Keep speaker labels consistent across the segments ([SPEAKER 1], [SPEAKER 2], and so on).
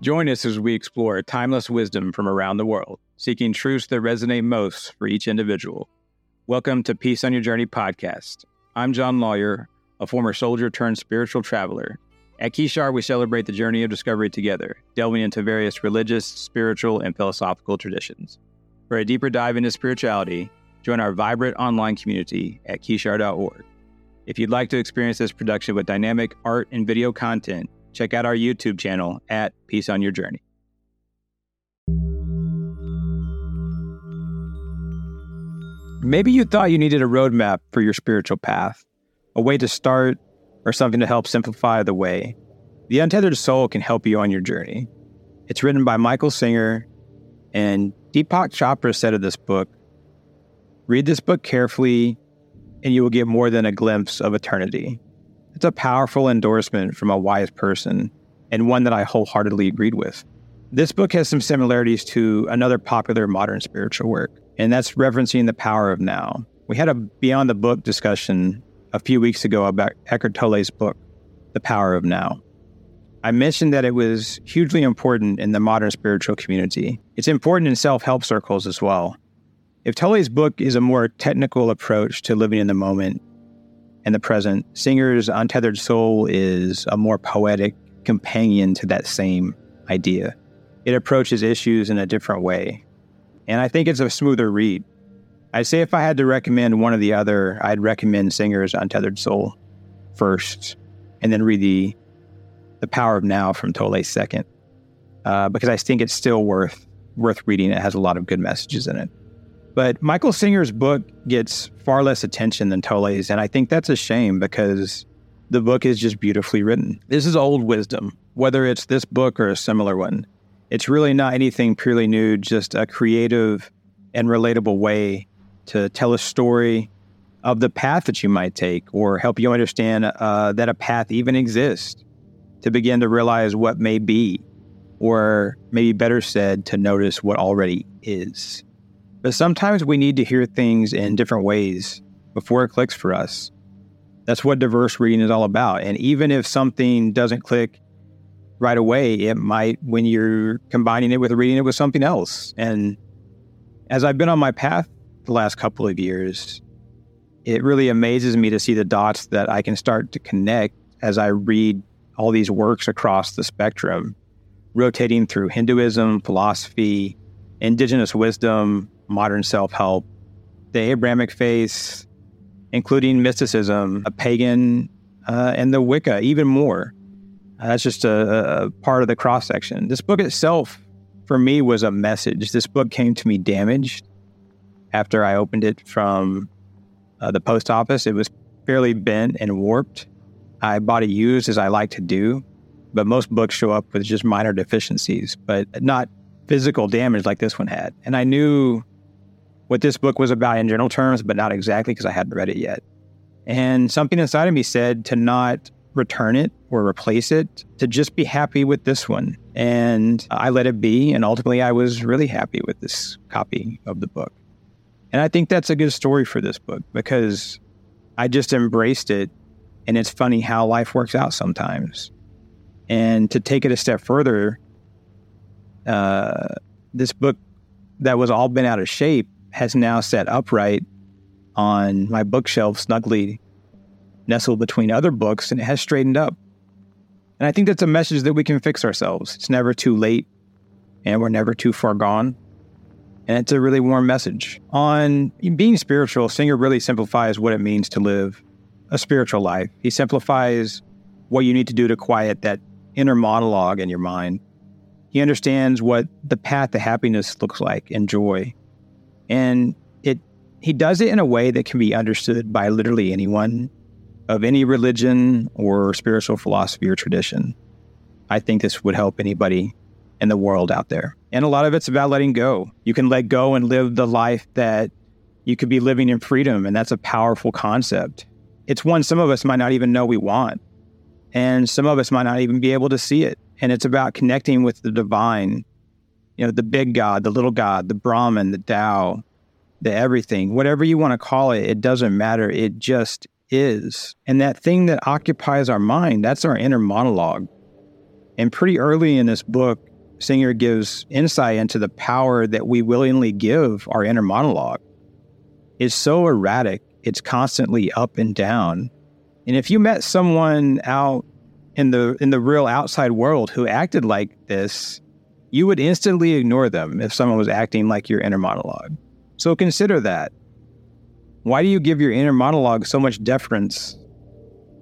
[SPEAKER 1] Join us as we explore timeless wisdom from around the world, seeking truths that resonate most for each individual. Welcome to Peace on Your Journey podcast. I'm John Lawyer, a former soldier turned spiritual traveler. At Kishar, we celebrate the journey of discovery together, delving into various religious, spiritual, and philosophical traditions. For a deeper dive into spirituality, join our vibrant online community at kishar.org. If you'd like to experience this production with dynamic art and video content, check out our YouTube channel at Peace on Your Journey. Maybe you thought you needed a roadmap for your spiritual path, a way to start, or something to help simplify the way. The Untethered Soul can help you on your journey. It's written by Michael Singer, and Deepak Chopra said of this book Read this book carefully and you will get more than a glimpse of eternity. It's a powerful endorsement from a wise person, and one that I wholeheartedly agreed with. This book has some similarities to another popular modern spiritual work, and that's referencing the power of now. We had a Beyond the Book discussion a few weeks ago about Eckhart Tolle's book, The Power of Now. I mentioned that it was hugely important in the modern spiritual community. It's important in self help circles as well. If Tolle's book is a more technical approach to living in the moment and the present, Singer's Untethered Soul is a more poetic companion to that same idea. It approaches issues in a different way. And I think it's a smoother read. I'd say if I had to recommend one or the other, I'd recommend Singer's Untethered Soul first, and then read the The Power of Now from Tolle second, uh, because I think it's still worth worth reading. It has a lot of good messages in it. But Michael Singer's book gets far less attention than Tolle's, and I think that's a shame because the book is just beautifully written. This is old wisdom, whether it's this book or a similar one. It's really not anything purely new, just a creative and relatable way to tell a story of the path that you might take or help you understand uh, that a path even exists, to begin to realize what may be, or maybe better said, to notice what already is. But sometimes we need to hear things in different ways before it clicks for us. That's what diverse reading is all about. And even if something doesn't click right away, it might when you're combining it with reading it with something else. And as I've been on my path the last couple of years, it really amazes me to see the dots that I can start to connect as I read all these works across the spectrum, rotating through Hinduism, philosophy, indigenous wisdom, modern self help, the Abrahamic faith, including mysticism, a pagan, uh, and the Wicca, even more. Uh, that's just a, a part of the cross section. This book itself, for me, was a message. This book came to me damaged after I opened it from uh, the post office. It was fairly bent and warped. I bought it used as I like to do, but most books show up with just minor deficiencies, but not physical damage like this one had. And I knew what this book was about in general terms, but not exactly because I hadn't read it yet. And something inside of me said to not return it or replace it, to just be happy with this one. And I let it be. And ultimately, I was really happy with this copy of the book. And I think that's a good story for this book because I just embraced it. And it's funny how life works out sometimes. And to take it a step further, uh, this book that was all been out of shape has now sat upright on my bookshelf, snugly nestled between other books, and it has straightened up. And I think that's a message that we can fix ourselves. It's never too late, and we're never too far gone. And it's a really warm message. On being spiritual, Singer really simplifies what it means to live a spiritual life. He simplifies what you need to do to quiet that inner monologue in your mind. He understands what the path to happiness looks like and joy. And it he does it in a way that can be understood by literally anyone of any religion or spiritual philosophy or tradition. I think this would help anybody in the world out there. And a lot of it's about letting go. You can let go and live the life that you could be living in freedom. And that's a powerful concept. It's one some of us might not even know we want. And some of us might not even be able to see it. And it's about connecting with the divine you know, the big God, the little God, the Brahman, the Tao, the everything, whatever you want to call it, it doesn't matter. It just is. And that thing that occupies our mind, that's our inner monologue. And pretty early in this book, Singer gives insight into the power that we willingly give our inner monologue. It's so erratic, it's constantly up and down. And if you met someone out in the in the real outside world who acted like this, you would instantly ignore them if someone was acting like your inner monologue. So consider that. Why do you give your inner monologue so much deference?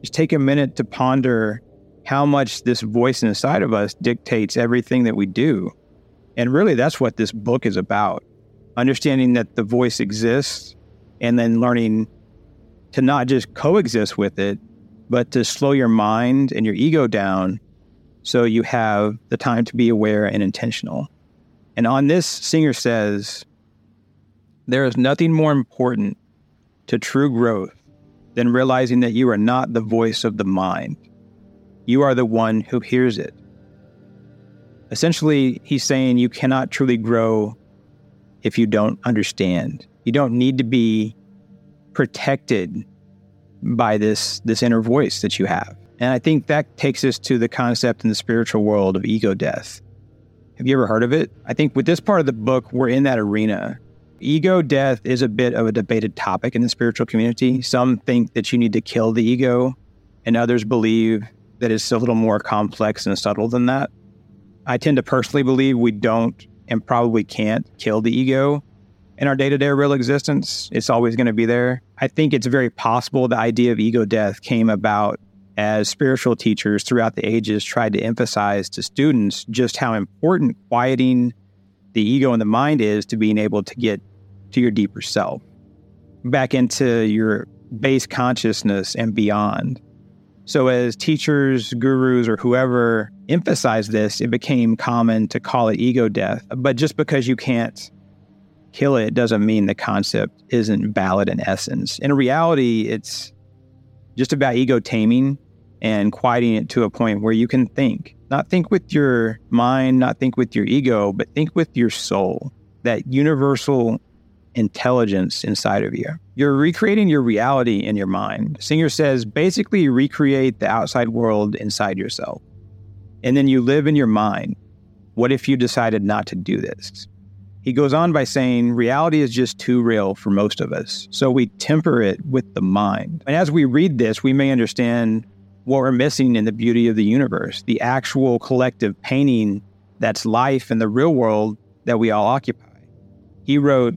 [SPEAKER 1] Just take a minute to ponder how much this voice inside of us dictates everything that we do. And really, that's what this book is about understanding that the voice exists and then learning to not just coexist with it, but to slow your mind and your ego down so you have the time to be aware and intentional. And on this, Singer says, There is nothing more important to true growth than realizing that you are not the voice of the mind. You are the one who hears it. Essentially, he's saying you cannot truly grow if you don't understand. You don't need to be protected by this this inner voice that you have. And I think that takes us to the concept in the spiritual world of ego death. Have you ever heard of it? I think with this part of the book, we're in that arena. Ego death is a bit of a debated topic in the spiritual community. Some think that you need to kill the ego, and others believe that it's a little more complex and subtle than that. I tend to personally believe we don't and probably can't kill the ego in our day to day real existence. It's always going to be there. I think it's very possible the idea of ego death came about as spiritual teachers throughout the ages tried to emphasize to students just how important quieting the ego and the mind is to being able to get to your deeper self, back into your base consciousness and beyond. So, as teachers, gurus, or whoever emphasized this, it became common to call it ego death. But just because you can't kill it doesn't mean the concept isn't valid in essence. In reality, it's just about ego taming and quieting it to a point where you can think. Not think with your mind, not think with your ego, but think with your soul, that universal intelligence inside of you. You're recreating your reality in your mind. Singer says basically recreate the outside world inside yourself. And then you live in your mind. What if you decided not to do this? He goes on by saying reality is just too real for most of us, so we temper it with the mind. And as we read this, we may understand what we're missing in the beauty of the universe, the actual collective painting that's life in the real world that we all occupy. He wrote,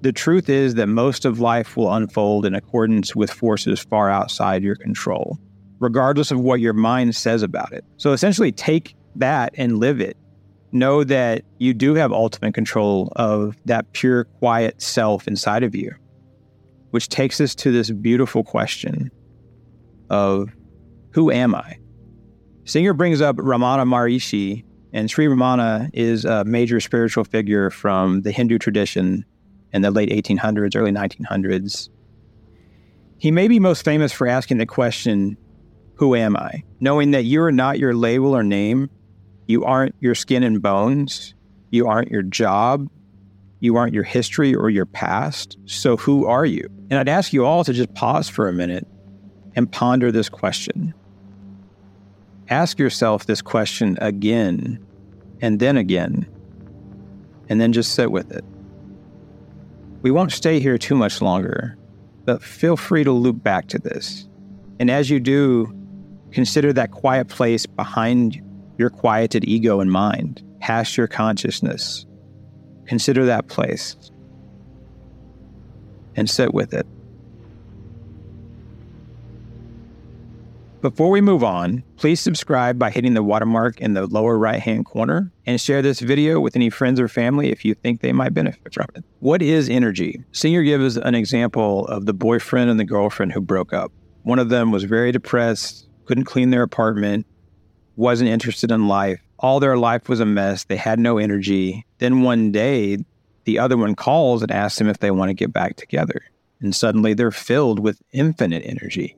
[SPEAKER 1] The truth is that most of life will unfold in accordance with forces far outside your control, regardless of what your mind says about it. So essentially, take that and live it know that you do have ultimate control of that pure, quiet self inside of you, which takes us to this beautiful question of who am I? Singer brings up Ramana Maharishi, and Sri Ramana is a major spiritual figure from the Hindu tradition in the late 1800s, early 1900s. He may be most famous for asking the question, Who am I? Knowing that you are not your label or name, you aren't your skin and bones. You aren't your job. You aren't your history or your past. So who are you? And I'd ask you all to just pause for a minute and ponder this question. Ask yourself this question again and then again, and then just sit with it. We won't stay here too much longer, but feel free to loop back to this. And as you do, consider that quiet place behind your quieted ego and mind, past your consciousness. Consider that place and sit with it. Before we move on, please subscribe by hitting the watermark in the lower right hand corner and share this video with any friends or family if you think they might benefit from it. What is energy? Singer gives an example of the boyfriend and the girlfriend who broke up. One of them was very depressed, couldn't clean their apartment, wasn't interested in life. All their life was a mess. They had no energy. Then one day, the other one calls and asks them if they want to get back together. And suddenly they're filled with infinite energy.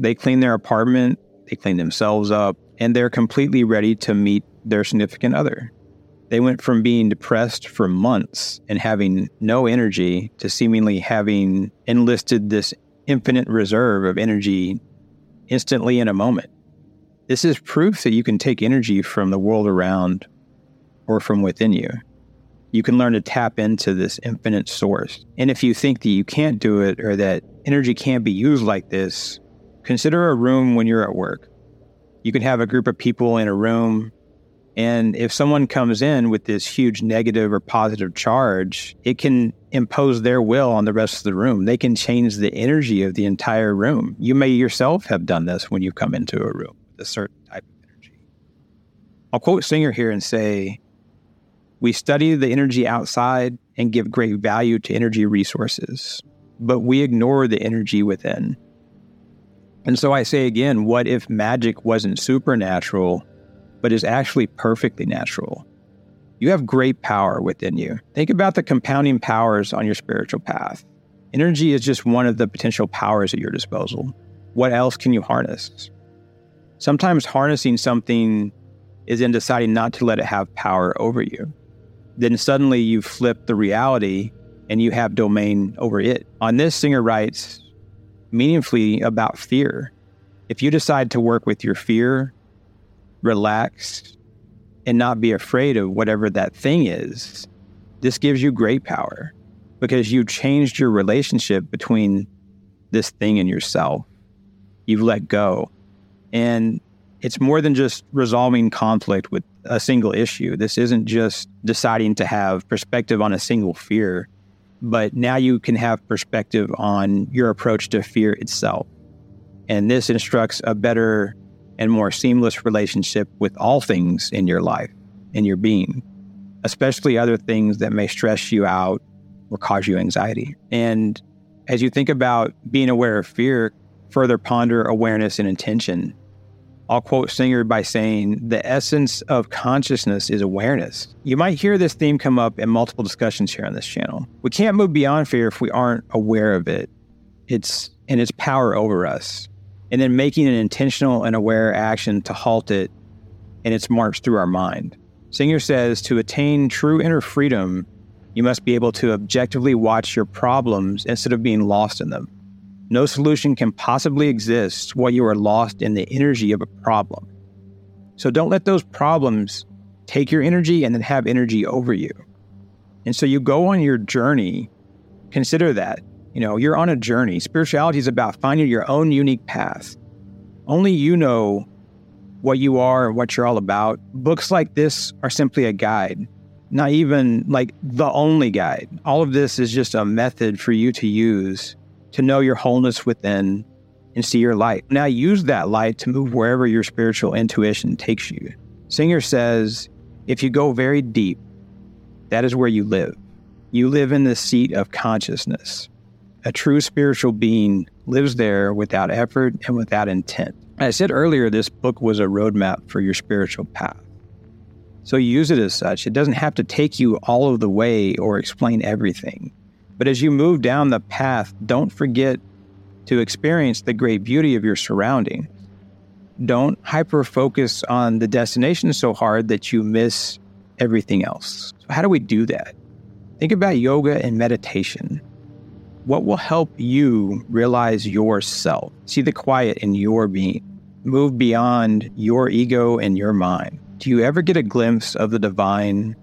[SPEAKER 1] They clean their apartment, they clean themselves up, and they're completely ready to meet their significant other. They went from being depressed for months and having no energy to seemingly having enlisted this infinite reserve of energy instantly in a moment. This is proof that you can take energy from the world around or from within you. You can learn to tap into this infinite source. And if you think that you can't do it or that energy can't be used like this, consider a room when you're at work. You can have a group of people in a room and if someone comes in with this huge negative or positive charge, it can impose their will on the rest of the room. They can change the energy of the entire room. You may yourself have done this when you come into a room with a certain type of energy. I'll quote Singer here and say, We study the energy outside and give great value to energy resources, but we ignore the energy within. And so I say again, what if magic wasn't supernatural? but is actually perfectly natural. You have great power within you. Think about the compounding powers on your spiritual path. Energy is just one of the potential powers at your disposal. What else can you harness? Sometimes harnessing something is in deciding not to let it have power over you. Then suddenly you flip the reality and you have domain over it. On this, Singer writes meaningfully about fear. If you decide to work with your fear relax, and not be afraid of whatever that thing is, this gives you great power because you changed your relationship between this thing and yourself. You've let go. And it's more than just resolving conflict with a single issue. This isn't just deciding to have perspective on a single fear, but now you can have perspective on your approach to fear itself. And this instructs a better and more seamless relationship with all things in your life, in your being, especially other things that may stress you out or cause you anxiety. And as you think about being aware of fear, further ponder awareness and intention. I'll quote Singer by saying, The essence of consciousness is awareness. You might hear this theme come up in multiple discussions here on this channel. We can't move beyond fear if we aren't aware of it. It's and its power over us and then making an intentional and aware action to halt it in its march through our mind. Singer says to attain true inner freedom, you must be able to objectively watch your problems instead of being lost in them. No solution can possibly exist while you are lost in the energy of a problem. So don't let those problems take your energy and then have energy over you. And so you go on your journey, consider that. You know, you're on a journey. Spirituality is about finding your own unique path. Only you know what you are and what you're all about. Books like this are simply a guide, not even like the only guide. All of this is just a method for you to use to know your wholeness within and see your light. Now use that light to move wherever your spiritual intuition takes you. Singer says, if you go very deep, that is where you live. You live in the seat of consciousness. A true spiritual being lives there without effort and without intent. I said earlier, this book was a roadmap for your spiritual path. So use it as such. It doesn't have to take you all of the way or explain everything. But as you move down the path, don't forget to experience the great beauty of your surroundings. Don't hyper focus on the destination so hard that you miss everything else. So, how do we do that? Think about yoga and meditation. What will help you realize yourself? See the quiet in your being. Move beyond your ego and your mind. Do you ever get a glimpse of the divine?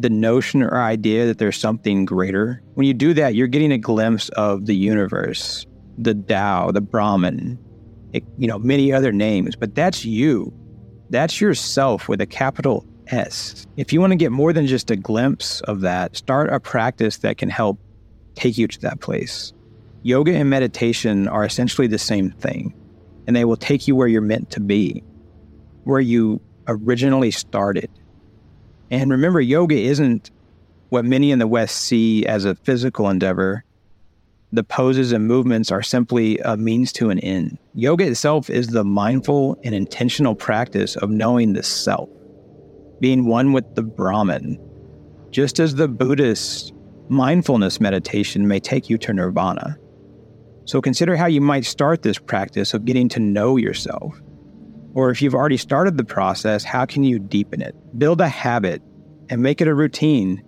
[SPEAKER 1] The notion or idea that there's something greater? When you do that, you're getting a glimpse of the universe, the Tao, the Brahman, it, you know, many other names, but that's you. That's yourself with a capital S. If you want to get more than just a glimpse of that, start a practice that can help take you to that place. Yoga and meditation are essentially the same thing, and they will take you where you're meant to be, where you originally started. And remember, yoga isn't what many in the West see as a physical endeavor. The poses and movements are simply a means to an end. Yoga itself is the mindful and intentional practice of knowing the self, being one with the Brahman. Just as the Buddhist Mindfulness meditation may take you to nirvana. So consider how you might start this practice of getting to know yourself. Or if you've already started the process, how can you deepen it? Build a habit and make it a routine,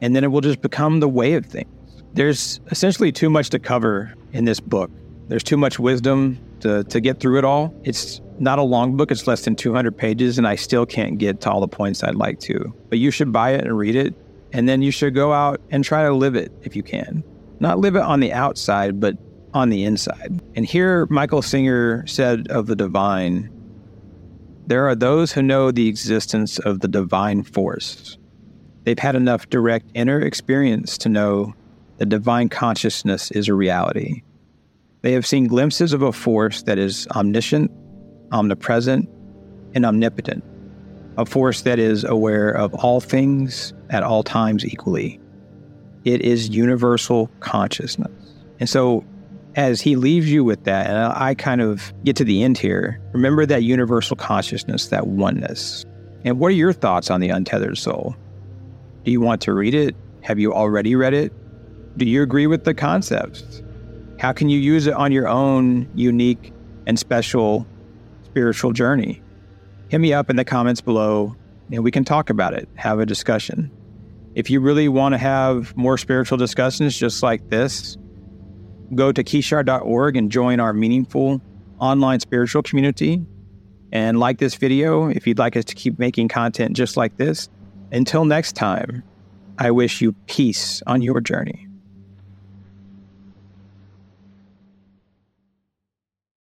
[SPEAKER 1] and then it will just become the way of things. There's essentially too much to cover in this book. There's too much wisdom to, to get through it all. It's not a long book, it's less than 200 pages, and I still can't get to all the points I'd like to. But you should buy it and read it, and then you should go out and try to live it if you can. Not live it on the outside, but on the inside. And here, Michael Singer said of the divine there are those who know the existence of the divine force. They've had enough direct inner experience to know that divine consciousness is a reality. They have seen glimpses of a force that is omniscient, omnipresent, and omnipotent, a force that is aware of all things at all times equally. It is universal consciousness. And so, as he leaves you with that, and I kind of get to the end here, remember that universal consciousness, that oneness. And what are your thoughts on the untethered soul? Do you want to read it? Have you already read it? Do you agree with the concepts? How can you use it on your own unique and special spiritual journey? Hit me up in the comments below and we can talk about it, have a discussion. If you really want to have more spiritual discussions just like this, go to kishar.org and join our meaningful online spiritual community. And like this video if you'd like us to keep making content just like this. Until next time, I wish you peace on your journey.